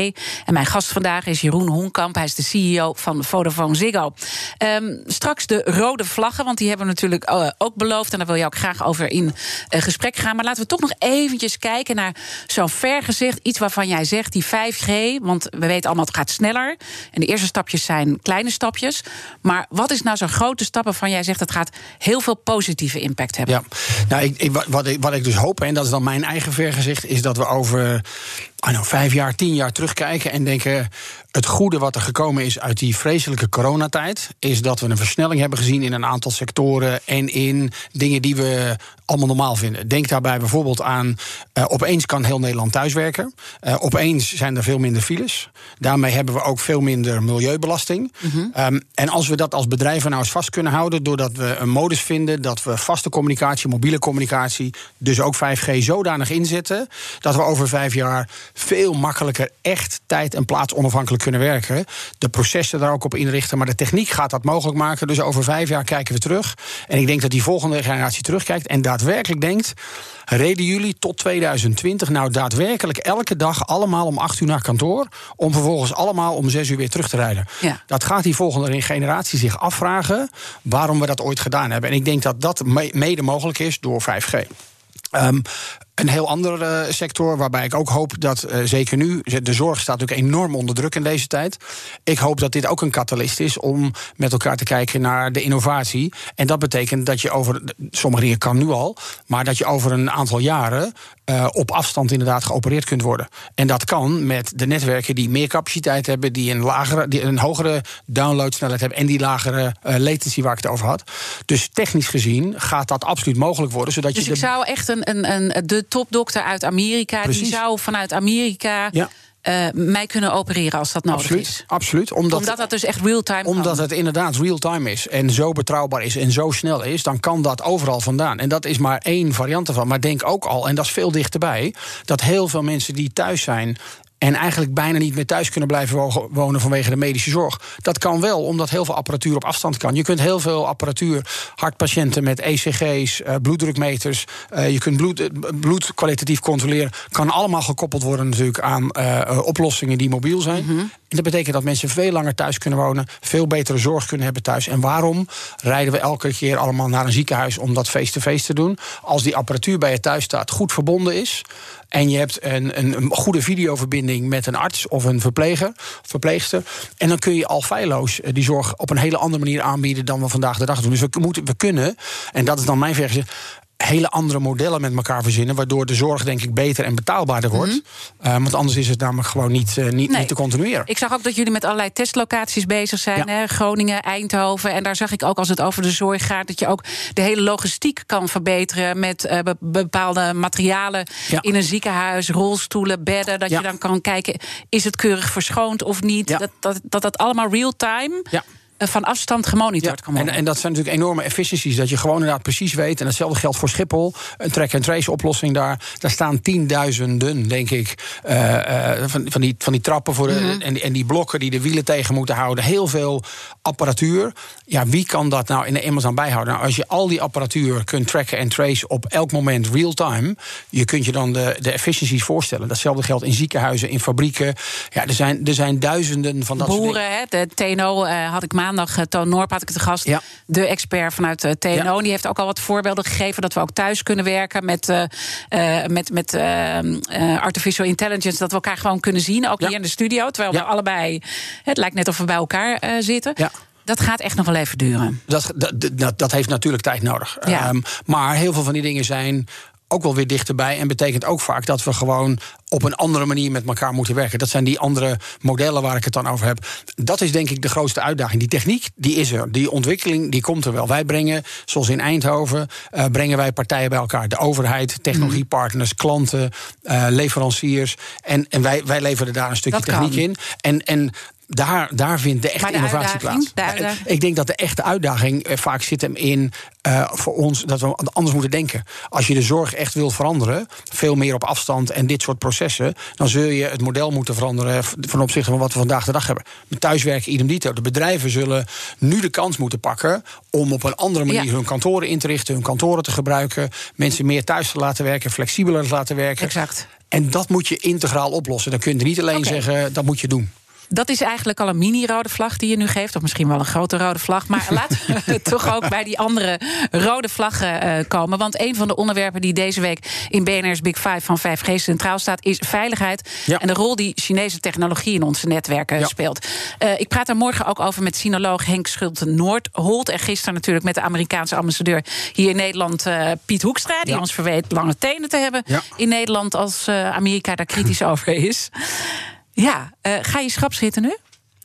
En mijn gast vandaag is Jeroen Honkamp. Hij is de CEO van Vodafone Ziggo. Um, straks de rode vlaggen, want die hebben we natuurlijk uh, ook beloofd. En daar wil je ook graag over in uh, gesprek gaan. Maar laten we toch nog eventjes kijken naar zo'n vergezicht. Iets waarvan jij zegt, die 5G. Want we weten allemaal, het gaat sneller. En de eerste stapjes zijn kleine stapjes. Maar wat is nou zo'n grote stap waarvan jij zegt... het gaat heel veel positieve impact hebben. Ja, nou, ik, ik, wat, ik, wat ik dus hoop, en dat is dan mijn eigen vergezicht, is dat we over know, vijf jaar, tien jaar terugkijken en denken. Het goede wat er gekomen is uit die vreselijke coronatijd, is dat we een versnelling hebben gezien in een aantal sectoren en in dingen die we allemaal normaal vinden. Denk daarbij bijvoorbeeld aan. Uh, opeens kan heel Nederland thuiswerken. Uh, opeens zijn er veel minder files. Daarmee hebben we ook veel minder milieubelasting. Mm -hmm. um, en als we dat als bedrijven nou eens vast kunnen houden, doordat we een modus vinden dat we vaste communicatie, mobiele communicatie, dus ook 5G zodanig inzetten, dat we over vijf jaar veel makkelijker echt tijd en plaats onafhankelijk kunnen werken. De processen daar ook op inrichten, maar de techniek gaat dat mogelijk maken. Dus over vijf jaar kijken we terug. En ik denk dat die volgende generatie terugkijkt en daadwerkelijk denkt: reden jullie tot 2020 nou daadwerkelijk elke dag allemaal om acht uur naar kantoor, om vervolgens allemaal om zes uur weer terug te rijden? Ja. Dat gaat die volgende generatie zich afvragen waarom we dat ooit gedaan hebben. En ik denk dat dat mede mogelijk is door 5G. Um, een heel andere uh, sector waarbij ik ook hoop dat, uh, zeker nu, de zorg staat natuurlijk enorm onder druk in deze tijd. Ik hoop dat dit ook een catalyst is om met elkaar te kijken naar de innovatie. En dat betekent dat je over, sommige dingen kan nu al, maar dat je over een aantal jaren uh, op afstand inderdaad geopereerd kunt worden. En dat kan met de netwerken die meer capaciteit hebben, die een, lagere, die een hogere downloadsnelheid hebben en die lagere latency waar ik het over had. Dus technisch gezien gaat dat absoluut mogelijk worden. Zodat dus je ik zou echt een, een, een de topdokter uit Amerika. Precies. Die zou vanuit Amerika. Ja. Uh, mij kunnen opereren als dat nodig absoluut, is. Absoluut. Omdat, omdat dat dus echt real-time Omdat kan. het inderdaad real-time is en zo betrouwbaar is en zo snel is, dan kan dat overal vandaan. En dat is maar één variant ervan. Maar denk ook al, en dat is veel dichterbij, dat heel veel mensen die thuis zijn en eigenlijk bijna niet meer thuis kunnen blijven wonen vanwege de medische zorg. Dat kan wel, omdat heel veel apparatuur op afstand kan. Je kunt heel veel apparatuur, hartpatiënten met ECG's, uh, bloeddrukmeters, uh, je kunt bloed, bloed kwalitatief controleren, kan allemaal gekoppeld worden natuurlijk aan oplossingen die mobiel zijn. Mhm. En dat betekent dat mensen veel langer thuis kunnen wonen, veel betere zorg kunnen hebben thuis. En waarom rijden we elke keer allemaal naar een ziekenhuis om dat face-to-face te doen? Als die apparatuur bij je thuis staat, goed verbonden is. En je hebt een, een, goede videoverbinding met een arts of een verpleger, verpleegster. En dan kun je al feilloos eh, die zorg op een hele andere manier aanbieden dan we vandaag de dag doen. Dus we, moeten, we kunnen, en dat is dan mijn versie, hele andere modellen met elkaar verzinnen. Waardoor de zorg, denk ik, beter en betaalbaarder wordt. Mhm. Eh, want anders is het namelijk gewoon niet, uh, niet, niet, te continueren. Ik zag ook dat jullie met allerlei testlocaties bezig zijn. Hè? Groningen, Eindhoven. En daar zag ik ook als het over de zorg gaat. dat je ook de hele logistiek kan verbeteren. met uh, bepaalde materialen in een ziekenhuis, rolstoelen, bedden. Dat je dan kan kijken: is het keurig verschoond of niet? Dat, dat, dat dat allemaal real-time. Ja eh, van afstand gemonitord kan worden. En, en, dat zijn natuurlijk enorme efficiënties. Dat je gewoon inderdaad precies weet. En hetzelfde geldt voor Schiphol. Een track-and-trace oplossing daar. Daar staan tienduizenden, denk ik, uh, van, van, die, van die trappen voor de, mhm. en, en die blokken die de wielen tegen moeten houden. Heel veel apparatuur. Ja, wie kan dat nou in de Amazon bijhouden? Nou, als je al die apparatuur kunt tracken en trace op elk moment real-time. Je kunt je dan de, de efficiënties voorstellen. Datzelfde geldt in ziekenhuizen, in fabrieken. Ja, er zijn, er zijn duizenden van dat Boeren, soort dingen. hè, de TNO had ik maand maandag uh, Toon Noorp had ik te gast. De expert vanuit eh, TNO. Die heeft ook al wat voorbeelden gegeven dat we ook thuis kunnen werken met, uh, met, met artificial intelligence. Dat we elkaar gewoon kunnen zien, ook hier in de studio. Terwijl we allebei, het lijkt net of we bij elkaar zitten. Ja. Dat gaat echt nog wel even duren. Dat, dat, dat, dat heeft natuurlijk tijd nodig. Ja. Um, maar heel veel van die dingen zijn ook wel weer dichterbij. En betekent ook vaak dat we gewoon op een andere manier met elkaar moeten werken. Dat zijn die andere modellen waar ik het dan over heb. Dat is denk ik de grootste uitdaging. Die techniek, die is er. Die ontwikkeling, die komt er wel. Wij brengen, zoals in Eindhoven, uh, brengen wij partijen bij elkaar. De overheid, technologiepartners, klanten, uh, leveranciers. En, en wij, wij leveren daar een stukje techniek in. En, en daar, daar vindt de echte innovatie plaats. Ik denk dat de echte uitdaging eh, vaak zit hem in uh, voor ons dat we anders moeten denken. Als je de zorg echt wil veranderen, veel meer op afstand en dit soort processen, dan zul je het model moeten veranderen ten opzichte van wat we vandaag de dag hebben. Met thuiswerken, idem dito. De bedrijven zullen nu de kans moeten pakken om op een andere manier hun kantoren in te richten, hun kantoren te gebruiken, mensen meer thuis te laten werken, flexibeler te laten werken. Exact. En dat moet je integraal oplossen. Dan kun je niet alleen zeggen dat moet je doen. Dat is eigenlijk al een mini-rode vlag die je nu geeft. Of misschien wel een grote rode vlag. Maar laten we toch ook bij die andere rode vlaggen eh, komen. Want een van de onderwerpen die deze week in BNR's Big Five van 5G centraal staat, is veiligheid. En de rol die Chinese technologie in onze netwerken speelt. Uh, ik praat daar morgen ook over met sinoloog Henk Schulte-Noordholt. En gisteren natuurlijk met de Amerikaanse ambassadeur hier in Nederland, uh, Piet Hoekstra. Die ons verweet lange tenen te hebben in Nederland als Amerika daar kritisch over is. Ja, uh, ga je schrap zitten nu?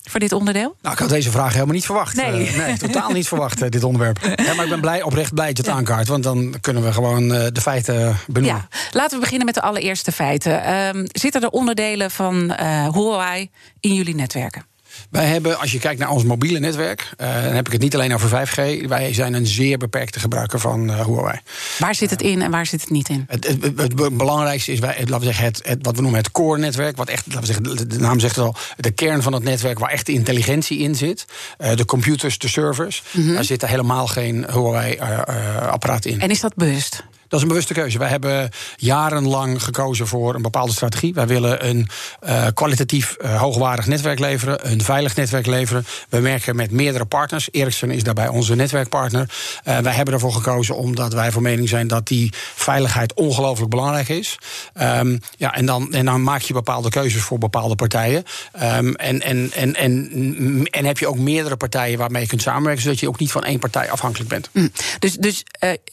Voor dit onderdeel? Nou, ik had deze vraag helemaal niet verwacht. Nee, uh, nee totaal niet verwacht, uh, dit onderwerp. Ja, maar ik ben blij, oprecht blij dat je het aankaart. Want dan kunnen we gewoon de feiten benoemen. Ja, laten we beginnen met de allereerste feiten. Uh, zitten er onderdelen van Huawei in jullie netwerken? Wij hebben, als je kijkt naar ons mobiele netwerk, uh, dan heb ik het niet alleen over 5G. Wij zijn een zeer beperkte gebruiker van uh, Huawei. Waar zit het in en waar zit het niet in? Het, het, het, belangrijkste is, wij, laten we zeggen, het, wat we noemen het core-netwerk. Wat echt, laten we zeggen, de naam zegt het al, de kern van het netwerk waar echt de intelligentie in zit. Uh, de computers, de servers. Mm Daar zit er helemaal geen Huawei-apparaat in. En is dat bewust? Dat is een bewuste keuze. Wij hebben jarenlang gekozen voor een bepaalde strategie. Wij willen een uh, kwalitatief uh, hoogwaardig netwerk leveren, een veilig netwerk leveren. We werken met meerdere partners. Ericsson is daarbij onze netwerkpartner. Uh, wij hebben ervoor gekozen omdat wij van mening zijn dat die veiligheid ongelooflijk belangrijk is. Um, ja, en, dan, en dan maak je bepaalde keuzes voor bepaalde partijen. Um, en, en, en, en, en heb je ook meerdere partijen waarmee je kunt samenwerken, zodat je ook niet van één partij afhankelijk bent. Mm. Dus, dus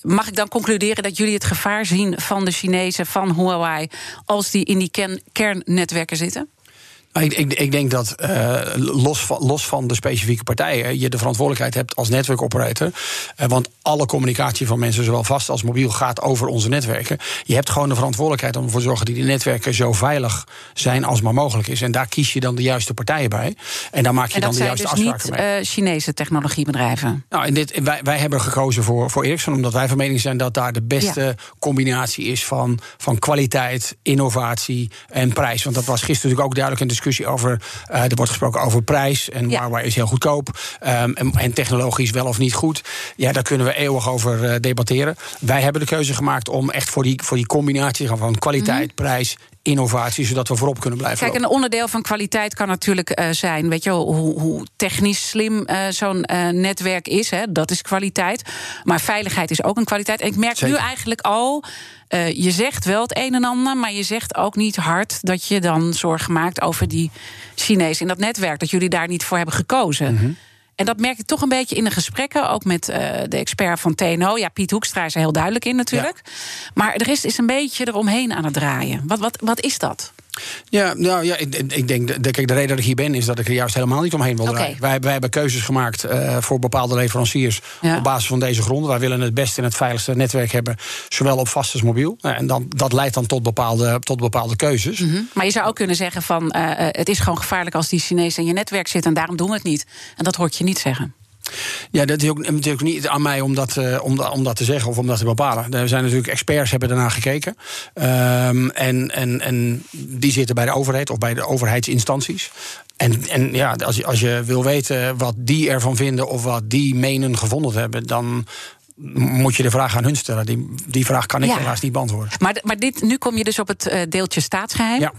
mag ik dan concluderen dat jullie het gevaar zien van de Chinezen, van Huawei, als die in die kernnetwerken zitten? Ik, ik, ik, denk dat uh, los, van, los van de specifieke partijen je de verantwoordelijkheid hebt als netwerkoperator. Uh, want alle communicatie van mensen, zowel vast als mobiel, gaat over onze netwerken. Je hebt gewoon de verantwoordelijkheid om ervoor te zorgen dat die netwerken zo veilig zijn als maar mogelijk is. En daar kies je dan de juiste partijen bij. En daar maak je dan de juiste dus afspraken niet, mee. Uh, Chinese technologiebedrijven. Nou, in dit, wij, wij hebben gekozen voor, voor Ericsson, omdat wij van mening zijn dat daar de beste ja. combinatie is van, van kwaliteit, innovatie en prijs. Want dat was gisteren natuurlijk ook duidelijk in de discussie over. Uh, er wordt gesproken over prijs en ja. Huawei is heel goedkoop. Um, en, en, technologisch wel of niet goed. Ja, daar kunnen we eeuwig over uh, debatteren. Wij hebben de keuze gemaakt om echt voor die, voor die combinatie van kwaliteit, mm -hmm. prijs innovatie, zodat we voorop kunnen blijven. Kijk, lopen. een onderdeel van kwaliteit kan natuurlijk uh, zijn, weet je, hoe, hoe technisch slim uh, zo'n uh, netwerk is. Hè, dat is kwaliteit. Maar veiligheid is ook een kwaliteit. En ik merk Zeker. nu eigenlijk al. je zegt wel het een en ander, maar je zegt ook niet hard dat je dan zorgen maakt over die Chinezen in dat netwerk. Dat jullie daar niet voor hebben gekozen. Mm -hmm. En dat merk ik toch een beetje in de gesprekken, ook met uh, de expert van TNO. Ja, Piet Hoekstra is er heel duidelijk in natuurlijk. Ja. Maar de rest is een beetje eromheen aan het draaien. Wat, wat, wat is dat? Ja, nou ja, ik, ik denk, de, kijk, de reden dat ik hier ben is dat ik er juist helemaal niet omheen wil draaien. Wij, wij hebben keuzes gemaakt uh, voor bepaalde leveranciers ja. op basis van deze gronden. Wij willen het beste en het veiligste netwerk hebben, zowel op vast als mobiel. Uh, en dan, dat leidt dan tot bepaalde, tot bepaalde keuzes. Mm -hmm. Maar je zou ook kunnen zeggen van uh, het is gewoon gevaarlijk als die Chinezen in je netwerk zitten en daarom doen we het niet. En dat hoort je niet zeggen. Ja, dat is ook natuurlijk niet aan mij om dat, uh, om, om dat te zeggen of om dat te bepalen. Er zijn natuurlijk experts hebben daarna gekeken. Um, en, en, en die zitten bij de overheid of bij de overheidsinstanties. En, en ja, als je, als je wil weten wat die ervan vinden of wat die menen gevonden hebben, dan moet je de vraag aan hun stellen. Die, die vraag kan ik ja. helaas niet beantwoorden. Maar, maar dit, nu kom je dus op het uh, deeltje staatsgeheim. Ja.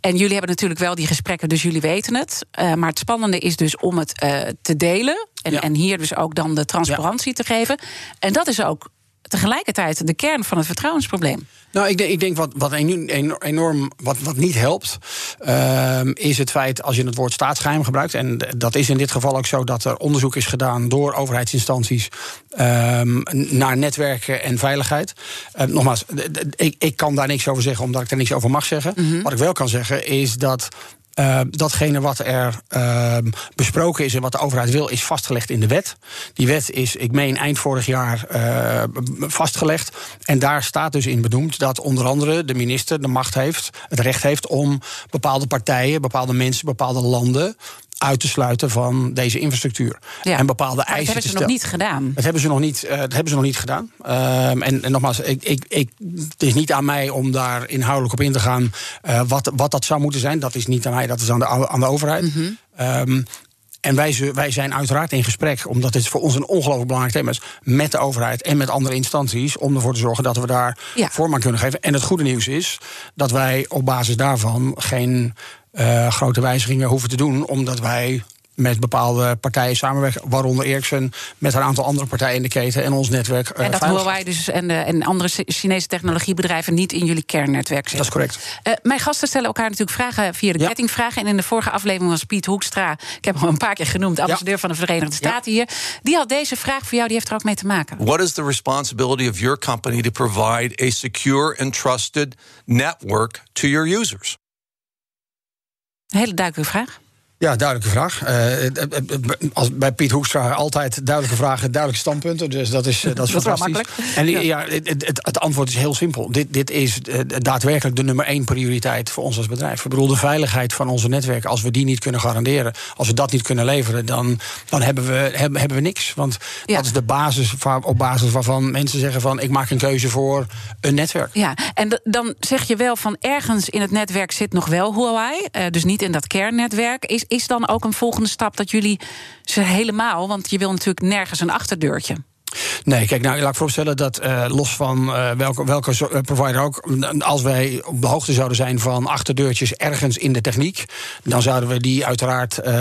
En jullie hebben natuurlijk wel die gesprekken, dus jullie weten het. Uh, maar het spannende is dus om het uh, te delen. En, ja. en, hier dus ook dan de transparantie ja. te geven. En dat is ook tegelijkertijd de kern van het vertrouwensprobleem. Nou, ik denk, ik denk wat, wat enorm wat, wat niet helpt, uh, is het feit als je het woord staatsgeheim gebruikt. En dat is in dit geval ook zo dat er onderzoek is gedaan door overheidsinstanties uh, naar netwerken en veiligheid. Uh, nogmaals, ik, ik kan daar niks over zeggen omdat ik er niks over mag zeggen. Mm -hmm. Wat ik wel kan zeggen is dat uh, datgene wat er uh, besproken is en wat de overheid wil, is vastgelegd in de wet. Die wet is, ik meen, eind vorig jaar uh, vastgelegd. En daar staat dus in benoemd dat onder andere de minister de macht heeft, het recht heeft om bepaalde partijen, bepaalde mensen, bepaalde landen uit te sluiten van deze infrastructuur. Ja. En bepaalde eisen dat hebben ze nog niet gedaan. Dat hebben ze nog niet, uh, dat hebben ze nog niet gedaan. Uh, en, en, nogmaals, ik, ik, ik, het is niet aan mij om daar inhoudelijk op in te gaan uh, wat, wat dat zou moeten zijn. Dat is niet aan mij, dat is aan de, aan de overheid. Mm -hmm. um, en wij, wij, zijn uiteraard in gesprek, omdat dit voor ons een ongelooflijk belangrijk thema is, met de overheid en met andere instanties, om ervoor te zorgen dat we daar ja. vorm aan kunnen geven. En het goede nieuws is dat wij op basis daarvan geen uh, grote wijzigingen hoeven te doen, omdat wij met bepaalde partijen samenwerken, waaronder Ericsson, met een aantal andere partijen in de keten en ons netwerk. Uh, en dat Huawei dus en, de, en andere Chinese technologiebedrijven niet in jullie kernnetwerk zitten. Dat is correct. Uh, mijn gasten stellen elkaar natuurlijk vragen via de ja. kettingvragen. En in de vorige aflevering was Piet Hoekstra, ik heb hem een paar keer genoemd, ambassadeur ja. van de Verenigde Staten ja. hier. Die had deze vraag voor jou, die heeft er ook mee te maken. What is the responsibility of your company to provide a secure and trusted network to your users? Hele duidelijke vraag. Ja, duidelijke vraag. Uh, als, bij Piet Hoekstra altijd duidelijke vragen, duidelijke standpunten. Dus dat is, dat is dat fantastisch. Is en ja, het, het, het, antwoord is heel simpel. Dit, dit is daadwerkelijk de nummer één prioriteit voor ons als bedrijf. Ik bedoel, de veiligheid van onze netwerken, als we die niet kunnen garanderen, als we dat niet kunnen leveren, dan, dan hebben, we, hebben, hebben we niks. Want ja. dat is de basis op basis waarvan mensen zeggen van ik maak een keuze voor een netwerk. Ja, en dan zeg je wel van ergens in het netwerk zit nog wel Huawei, dus niet in dat kernnetwerk. Is, is dan ook een volgende stap dat jullie ze helemaal, want je wil natuurlijk nergens een achterdeurtje. Nee, kijk, nou, laat ik voorstellen dat uh, los van uh, welke, welke provider ook, als wij op de hoogte zouden zijn van achterdeurtjes ergens in de techniek, dan zouden we die uiteraard uh,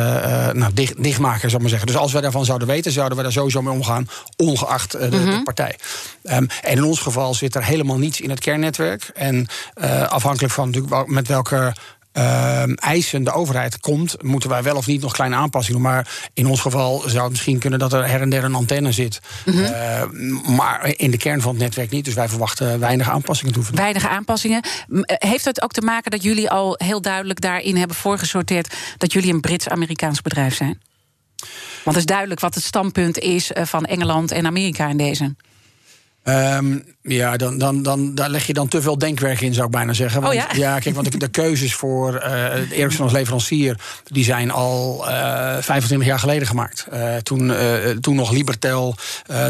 nou, dicht, dichtmaken, zou ik maar zeggen. Dus als wij daarvan zouden weten, zouden we daar sowieso mee omgaan, ongeacht de, de, partij. Um, en in ons geval zit er helemaal niets in het kernnetwerk. En afhankelijk van met welke ehm, eisen de overheid komt, moeten wij wel of niet nog kleine aanpassingen doen. Maar in ons geval zou het misschien kunnen dat er her en der een antenne zit. Mhm. Eh, maar in de kern van het netwerk niet. Dus wij verwachten weinig aanpassingen toe. Weinig aanpassingen. M- eh, Heeft het ook te maken dat jullie al heel duidelijk daarin hebben voorgesorteerd dat jullie een Brits-Amerikaans bedrijf zijn? Want het is duidelijk wat het standpunt is eh, van Engeland en Amerika in deze. Ehm, ja, dan, dan, dan, daar leg je dan te veel denkwerk in, zou ik bijna zeggen. Want, Oh ja? kijk, want de, de keuzes voor eh Ericsson als leverancier... die zijn al eh 25 jaar geleden gemaakt. Eh, toen, toen nog Libertel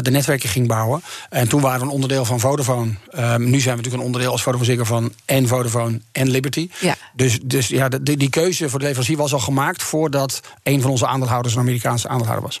de netwerken ging bouwen. En toen waren we een onderdeel van Vodafone. Ehm, nu zijn we natuurlijk een onderdeel als Vodafone Ziggo van en Vodafone en Liberty. Ja. Dus, dus ja, de, die keuze voor de leverancier was al gemaakt... voordat een van onze aandeelhouders een Amerikaanse aandeelhouder was.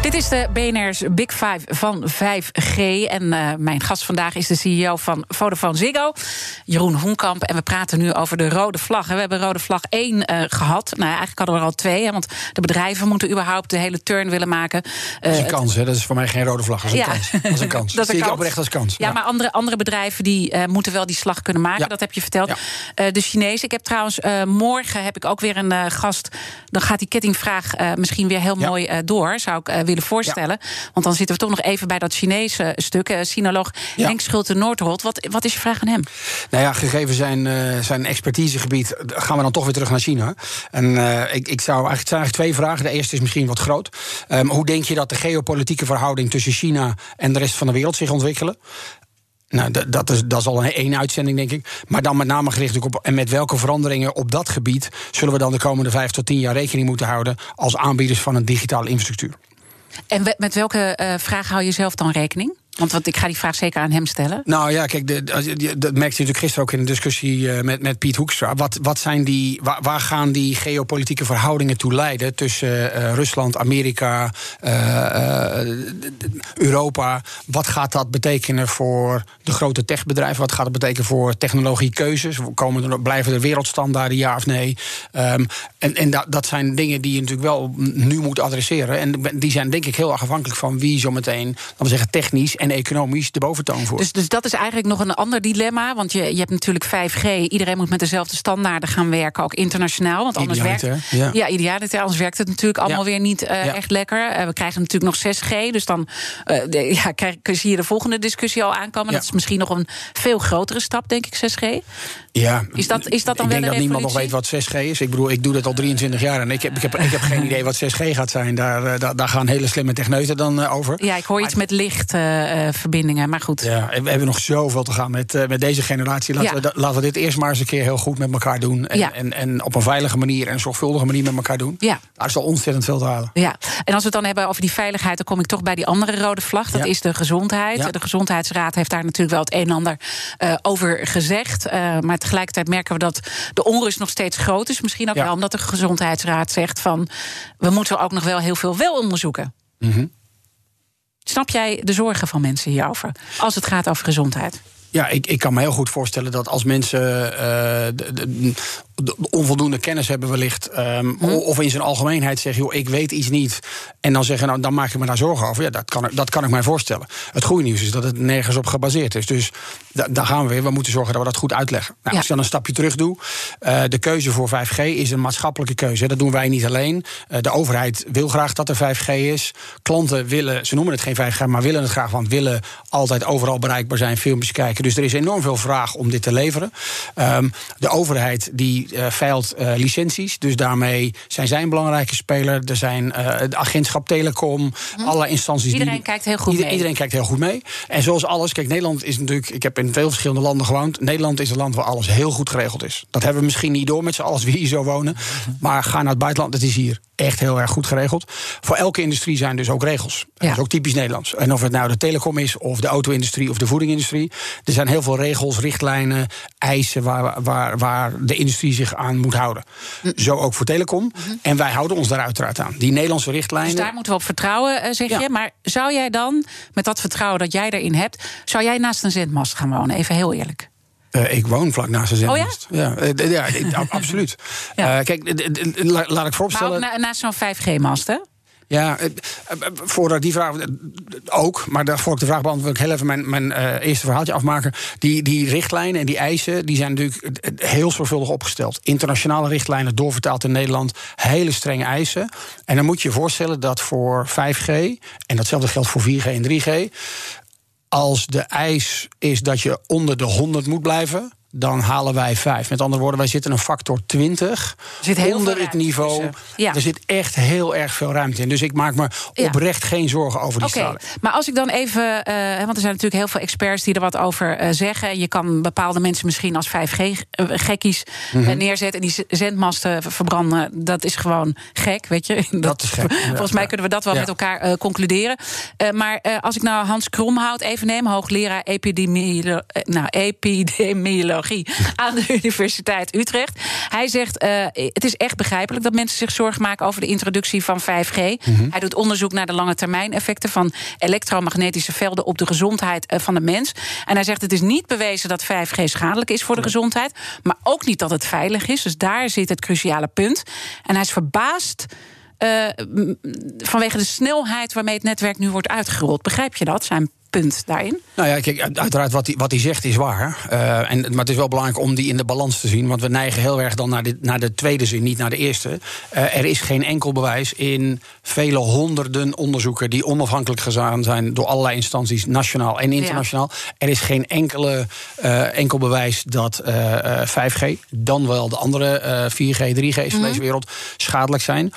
Dit is de BNR's Big Five van 5G. En eh, mijn gast vandaag is de CEO van Vodafone Ziggo, Jeroen Hoenkamp. En we praten nu over de rode vlag. We hebben rode vlag 1 eh, gehad. Nou, eigenlijk hadden we er al twee. Hè, want de bedrijven moeten überhaupt de hele turn willen maken. Dat is een Eh, kans, hè? dat is voor mij geen rode vlag. Dat is een Ja. kans. Dat is een kans. Dat is zie een ik kans. oprecht als kans. Ja, maar andere, andere bedrijven die moeten wel die slag kunnen maken. Ja. Dat heb je verteld. De Chinezen. Ik heb trouwens morgen heb ik ook weer een gast. Dan gaat die kettingvraag misschien weer heel mooi door. Zou ik willen voorstellen. Want dan zitten we toch nog even bij dat Chinese stuk. Eh, sinoloog Ja. Henk Schulte Noordholt. Wat, wat is je vraag aan hem? Nou ja, gegeven zijn, eh, zijn expertisegebied, gaan we dan toch weer terug naar China. En eh, ik, ik zou eigenlijk, het zijn eigenlijk twee vragen. De eerste is misschien wat groot. Ehm, hoe denk je dat de geopolitieke verhouding tussen China en de rest van de wereld zich ontwikkelen? Nou, dat, is, dat is al een één uitzending, denk ik. Maar dan met name gericht op. En met welke veranderingen op dat gebied zullen we dan de komende vijf tot tien jaar rekening moeten houden als aanbieders van een digitale infrastructuur? En met welke eh vraag hou je zelf dan rekening? Want wat, ik ga die vraag zeker aan hem stellen. Nou ja, kijk, de, dat merkte je natuurlijk gisteren ook in de discussie eh, met, met Piet Hoekstra. Wat, wat zijn die, waar, gaan die geopolitieke verhoudingen toe leiden tussen eh, Rusland, Amerika, eh, Europa? Wat gaat dat betekenen voor de grote techbedrijven? Wat gaat het betekenen voor technologiekeuzes? Komen er, blijven er wereldstandaarden, ja of nee? Ehm, en en dat, dat zijn dingen die je natuurlijk wel nu moet adresseren. En die zijn denk ik heel erg afhankelijk van wie zometeen, laten we zeggen, technisch en economisch de boventoon voert. Dus, dus dat is eigenlijk nog een ander dilemma. Want je, je hebt natuurlijk 5G. Iedereen moet met dezelfde standaarden gaan werken, ook internationaal. Want anders werkt ja. ja, idealiter, anders werkt het natuurlijk allemaal Ja. weer niet eh, Ja. echt lekker. Eh, we krijgen natuurlijk nog 6G. Dus dan de- ja, krijg, zie je de volgende discussie al aankomen. Dat is misschien nog een veel grotere stap, denk ik, 6G. Ja, Is dat- is dat dan ik wel denk dat niemand nog weet wat 6G is. Ik bedoel, ik doe dit al 23 jaar en ik heb, ik heb, ik heb geen idee wat 6G gaat zijn. Daar, daar, daar gaan hele slimme techneuten dan over. Ja, ik hoor iets met lichtverbindingen, maar goed. Ja, we hebben nog zoveel te gaan met, eh, met deze generatie. Laten, Ja. we, laten we dit eerst maar eens een keer heel goed met elkaar doen. En, Ja. en, en op een veilige manier en zorgvuldige manier met elkaar doen. Ja. Daar is al ontzettend veel te halen. Ja, en als we het dan hebben over die veiligheid, dan kom ik toch bij die andere rode vlag. Dat Ja. is de gezondheid. De Gezondheidsraad heeft daar natuurlijk wel het een en ander eh, over gezegd. Eh, maar tegelijkertijd merken we dat de onrust nog steeds groot is. Misschien ook Ja. wel omdat de Gezondheidsraad zegt van we moeten ook nog wel heel veel wel onderzoeken. Mhm. Snap jij de zorgen van mensen hierover? Als het gaat over gezondheid. Ja, ik, ik kan me heel goed voorstellen dat als mensen eh, de, de- de onvoldoende kennis hebben wellicht... ehm, Hm. of in zijn algemeenheid zeggen, joh, ik weet iets niet... en dan zeggen, nou, dan maak ik me daar zorgen over. Ja, dat kan, ik- dat kan ik mij voorstellen. Het goede nieuws is dat het nergens op gebaseerd is. Dus da- daar gaan we weer. We moeten zorgen dat we dat goed uitleggen. Nou, Ja. Als ik dan een stapje terug doe... eh, de keuze voor 5G is een maatschappelijke keuze. Dat doen wij niet alleen. Eh, de overheid wil graag dat er 5G is. Klanten willen, ze noemen het geen 5G, maar willen het graag... want willen altijd overal bereikbaar zijn, filmpjes kijken. Dus er is enorm veel vraag om dit te leveren. Ehm, de overheid die eh, veilt eh, licenties, dus daarmee zijn zij een belangrijke speler. Er zijn eh, het agentschap Telecom, alle instanties Mhm. Iedereen die... kijkt heel goed Ieder- mee. Iedereen kijkt heel goed mee. En zoals alles, kijk, Nederland is natuurlijk... Ik heb in veel verschillende landen gewoond. Nederland is een land waar alles heel goed geregeld is. Dat hebben we misschien niet door met z'n allen als we hier zo wonen. Maar ga naar het buitenland, het is hier echt heel erg goed geregeld. Voor elke industrie zijn dus ook regels. Dat is ook typisch Nederlands. En of het nou de telecom is, of de auto-industrie, of de voedingindustrie. Er zijn heel veel regels, richtlijnen, eisen waar, waar, waar de industrie zich aan moet houden. Zo ook voor telecom. En wij houden ons daar uiteraard aan. Die Nederlandse richtlijnen. Dus daar moeten we op vertrouwen, eh, zeg Ja. je. Maar zou jij dan, met dat vertrouwen dat jij erin hebt... zou jij naast een zendmast gaan wonen? Even heel eerlijk. Eh, ik woon vlak naast de Oh zendmast. ja? d- ja, absoluut. Ja. Eh, kijk, laat ik Maar ook vooropstellen. na- naast zo'n 5G-mast, hè? Ja, eh, eh, voordat die vraag eh, ook, maar daarvoor ik de vraag beantwoord, wil ik heel even mijn, mijn eerste verhaaltje afmaken. Die, die richtlijnen en die eisen die zijn natuurlijk heel zorgvuldig opgesteld. Internationale richtlijnen, doorvertaald in Nederland, hele strenge eisen. En dan moet je je voorstellen dat voor 5G, en datzelfde geldt voor 4G en 3G, als de eis is dat je onder de 100 moet blijven dan halen wij vijf. Met andere woorden, wij zitten een factor 20 zit heel onder het niveau. Ja. Er zit echt heel erg veel ruimte in. Dus ik maak me oprecht geen zorgen over die okay. straling. Maar als ik dan even, uh, want er zijn natuurlijk heel veel experts die er wat over uh, zeggen. Je kan bepaalde mensen misschien als 5G-gekkies eh, mm -hmm. neerzetten en die zendmasten verbranden. Dat is gewoon gek, weet je. Dat, dat is gek. Volgens mij kunnen we dat wel met elkaar concluderen. maar als ik nou Hans Kromhout even neem, hoogleraar epidemiologie. nou, epidemiologie aan de Universiteit Utrecht. Hij zegt: uh, Het is echt begrijpelijk dat mensen zich zorgen maken over de introductie van 5G. Mhm. Hij doet onderzoek naar de lange termijn effecten van elektromagnetische velden op de gezondheid eh, van de mens. En hij zegt: Het is niet bewezen dat 5G schadelijk is voor de gezondheid, maar ook niet dat het veilig is. Dus daar zit het cruciale punt. En hij is verbaasd. Uh, vanwege de snelheid waarmee het netwerk nu wordt uitgerold. Begrijp je dat? Zijn punt daarin? Nou ja, kijk, uiteraard wat hij, wat hij zegt is waar. Uh, en, maar het is wel belangrijk om die in de balans te zien. Want we neigen heel erg dan naar de, naar de tweede zin, niet naar de eerste. Uh, er is geen enkel bewijs in vele honderden onderzoeken... die onafhankelijk gedaan zijn door allerlei instanties, nationaal en internationaal. Ja. Er is geen enkele, uh, enkel bewijs dat 5G, dan wel de andere 4G, 3G's mm -hmm. van deze wereld, schadelijk zijn.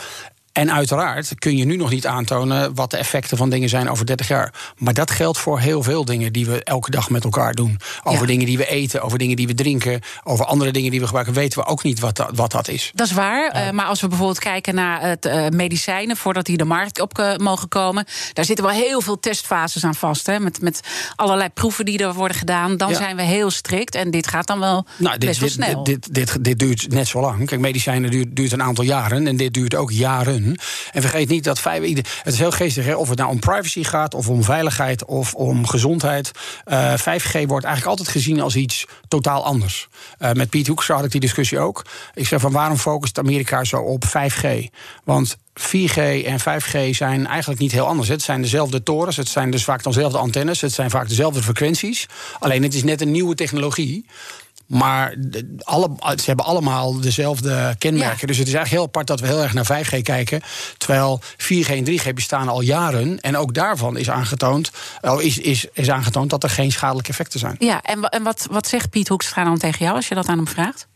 En uiteraard kun je nu nog niet aantonen wat de effecten van dingen zijn over 30 jaar. Maar dat geldt voor heel veel dingen die we elke dag met elkaar doen. Over dingen die we eten, over dingen die we drinken, over andere dingen die we gebruiken, weten we ook niet wat dat, wat dat is. Dat is waar. Uh, maar als we bijvoorbeeld kijken naar het uh, medicijnen voordat die de markt op uh, mogen komen, daar zitten wel heel veel testfases aan vast. Hè, met, met allerlei proeven die er worden gedaan. Dan ja. zijn we heel strikt. En dit gaat dan wel nou, dit, best wel dit, snel. Dit, dit, dit, dit duurt net zo lang. Kijk, medicijnen duurt, duurt een aantal jaren. En dit duurt ook jaren. En vergeet niet dat vijf, het is heel geestig, of het nou om privacy gaat, of om veiligheid, of om gezondheid. Uh, 5G wordt eigenlijk altijd gezien als iets totaal anders. Uh, met Piet Hoekstra had ik die discussie ook. Ik zeg van waarom focust Amerika zo op 5G? Want 4G en 5G zijn eigenlijk niet heel anders. Het zijn dezelfde torens, het zijn dus vaak dezelfde antennes, het zijn vaak dezelfde frequenties. Alleen het is net een nieuwe technologie. Maar de, alle, ze hebben allemaal dezelfde kenmerken. Ja. Dus het is eigenlijk heel apart dat we heel erg naar 5G kijken. Terwijl 4G en 3G bestaan al jaren. En ook daarvan is aangetoond, is, is, is aangetoond dat er geen schadelijke effecten zijn. Ja, en, en wat, wat zegt Piet Hoekstra dan tegen jou als je dat aan hem vraagt?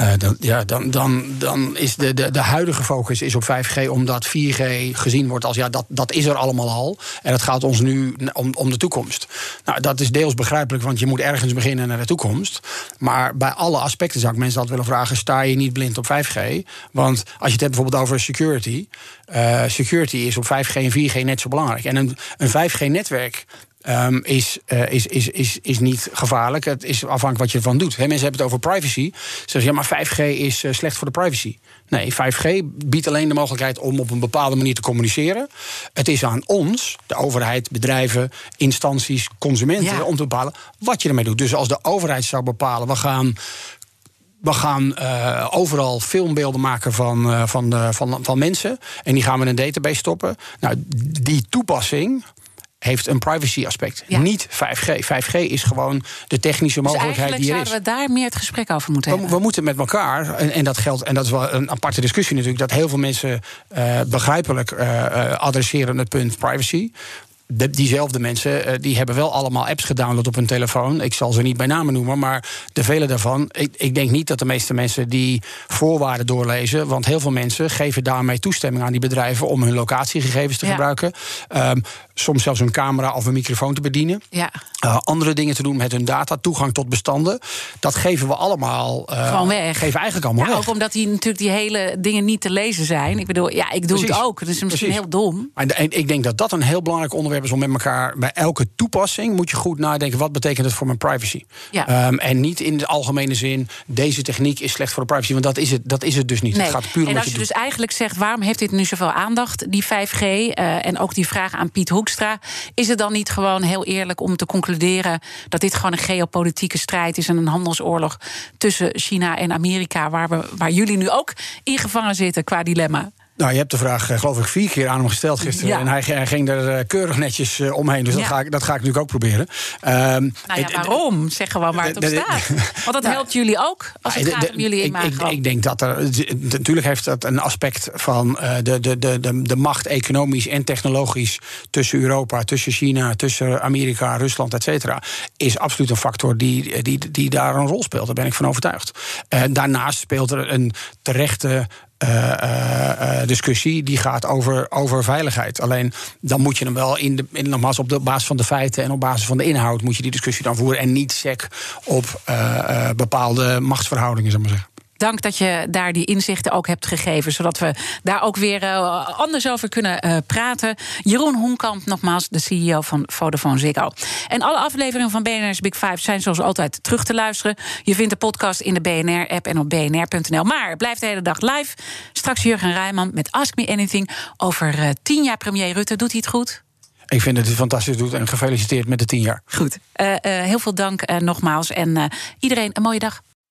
Uh, dan, ja, dan, dan, dan is de, de, de huidige focus is op 5G, omdat 4G gezien wordt als ja, dat, dat is er allemaal al. En het gaat ons nu om, om de toekomst. Nou, dat is deels begrijpelijk, want je moet ergens beginnen naar de toekomst. Maar bij alle aspecten zou ik mensen dat willen vragen: sta je niet blind op 5G? Want als je het hebt bijvoorbeeld over security. Uh, security is op 5G en 4G net zo belangrijk. En een, een 5G-netwerk Um, is, uh, is, is, is, is niet gevaarlijk. Het is afhankelijk wat je ervan doet. He, mensen hebben het over privacy. Ze zeggen, ja, maar 5G is uh, slecht voor de privacy. Nee, 5G biedt alleen de mogelijkheid om op een bepaalde manier te communiceren. Het is aan ons, de overheid, bedrijven, instanties, consumenten, ja. om te bepalen wat je ermee doet. Dus als de overheid zou bepalen, we gaan we gaan uh, overal filmbeelden maken van, uh, van, uh, van, van mensen. En die gaan we in een database stoppen. Nou, die toepassing heeft een privacy aspect. Ja. Niet 5G. 5G is gewoon de technische dus mogelijkheid die er is. zouden we daar meer het gesprek over moeten we, hebben. We moeten met elkaar, en, en, dat geldt, en dat is wel een aparte discussie natuurlijk, dat heel veel mensen uh, begrijpelijk uh, adresseren het punt privacy de, diezelfde mensen uh, die hebben wel allemaal apps gedownload op hun telefoon. Ik zal ze niet bij namen noemen, maar de vele daarvan. Ik, ik, denk niet dat de meeste mensen die voorwaarden doorlezen. Want heel veel mensen geven daarmee toestemming aan die bedrijven om hun locatiegegevens te ja. gebruiken. Um, soms zelfs een camera of een microfoon te bedienen. Ja. Uh, andere dingen te doen met hun data, toegang tot bestanden. Dat geven we allemaal. Uh, Gewoon weg. Geven eigenlijk allemaal ja, weg. Ook omdat die natuurlijk die hele dingen niet te lezen zijn. Ik bedoel, ja, ik doe Precies. het ook. Dus misschien Precies. heel dom. En, en ik denk dat dat een heel belangrijk onderwerp is om met elkaar. Bij elke toepassing moet je goed nadenken. Wat betekent het voor mijn privacy? Ja. Um, en niet in de algemene zin. Deze techniek is slecht voor de privacy. Want dat is het, dat is het dus niet. Nee. Het gaat puur om en als je, je doet. dus eigenlijk zegt, waarom heeft dit nu zoveel aandacht, die 5G? Uh, en ook die vraag aan Piet Hoekstra. Is het dan niet gewoon heel eerlijk om te concluderen dat dit gewoon een geopolitieke strijd is en een handelsoorlog tussen China en Amerika, waar, we, waar jullie nu ook ingevangen zitten qua dilemma? Nou, je hebt de vraag, eh, geloof ik, vier keer aan hem gesteld gisteren. Ja. En hij, hij ging er eh, keurig netjes eh, omheen. Dus dat, ga ik, dat ga ik natuurlijk ook proberen. Ehm, Nou ja, het- waarom? Zeg gewoon waar het op staat. Want dat Nou, helpt jullie ook als het de- gaat om jullie ik, imago. ik, ik denk dat er. Natuurlijk heeft dat een aspect van de, de, de, de, de macht economisch en technologisch tussen Europa, tussen China, tussen Amerika, Rusland, et cetera. Is absoluut een factor die, die, die daar een rol speelt. Daar ben ik van overtuigd. Eh, daarnaast speelt er een terechte. Eh, eh, discussie die gaat over, over veiligheid. Alleen dan moet je hem wel in de, in, nogmaals op de basis van de feiten en op basis van de inhoud moet je die discussie dan voeren. En niet sec op eh, bepaalde machtsverhoudingen, ik maar zeggen. Dank dat je daar die inzichten ook hebt gegeven, zodat we daar ook weer eh, anders over kunnen eh, praten. Jeroen Hoenkamp, nogmaals, de CEO van Vodafone Ziggo. En alle afleveringen van BNR's Big Five zijn zoals altijd terug te luisteren. Je vindt de podcast in de BNR-app en op bnr.nl. Maar het blijft de hele dag live. Straks Jurgen Rijman met Ask Me Anything over eh, tien jaar premier Rutte. Doet hij het goed? Ik vind dat hij het fantastisch doet en gefeliciteerd met de tien jaar. Goed. Heel veel dank nogmaals. En iedereen een mooie dag.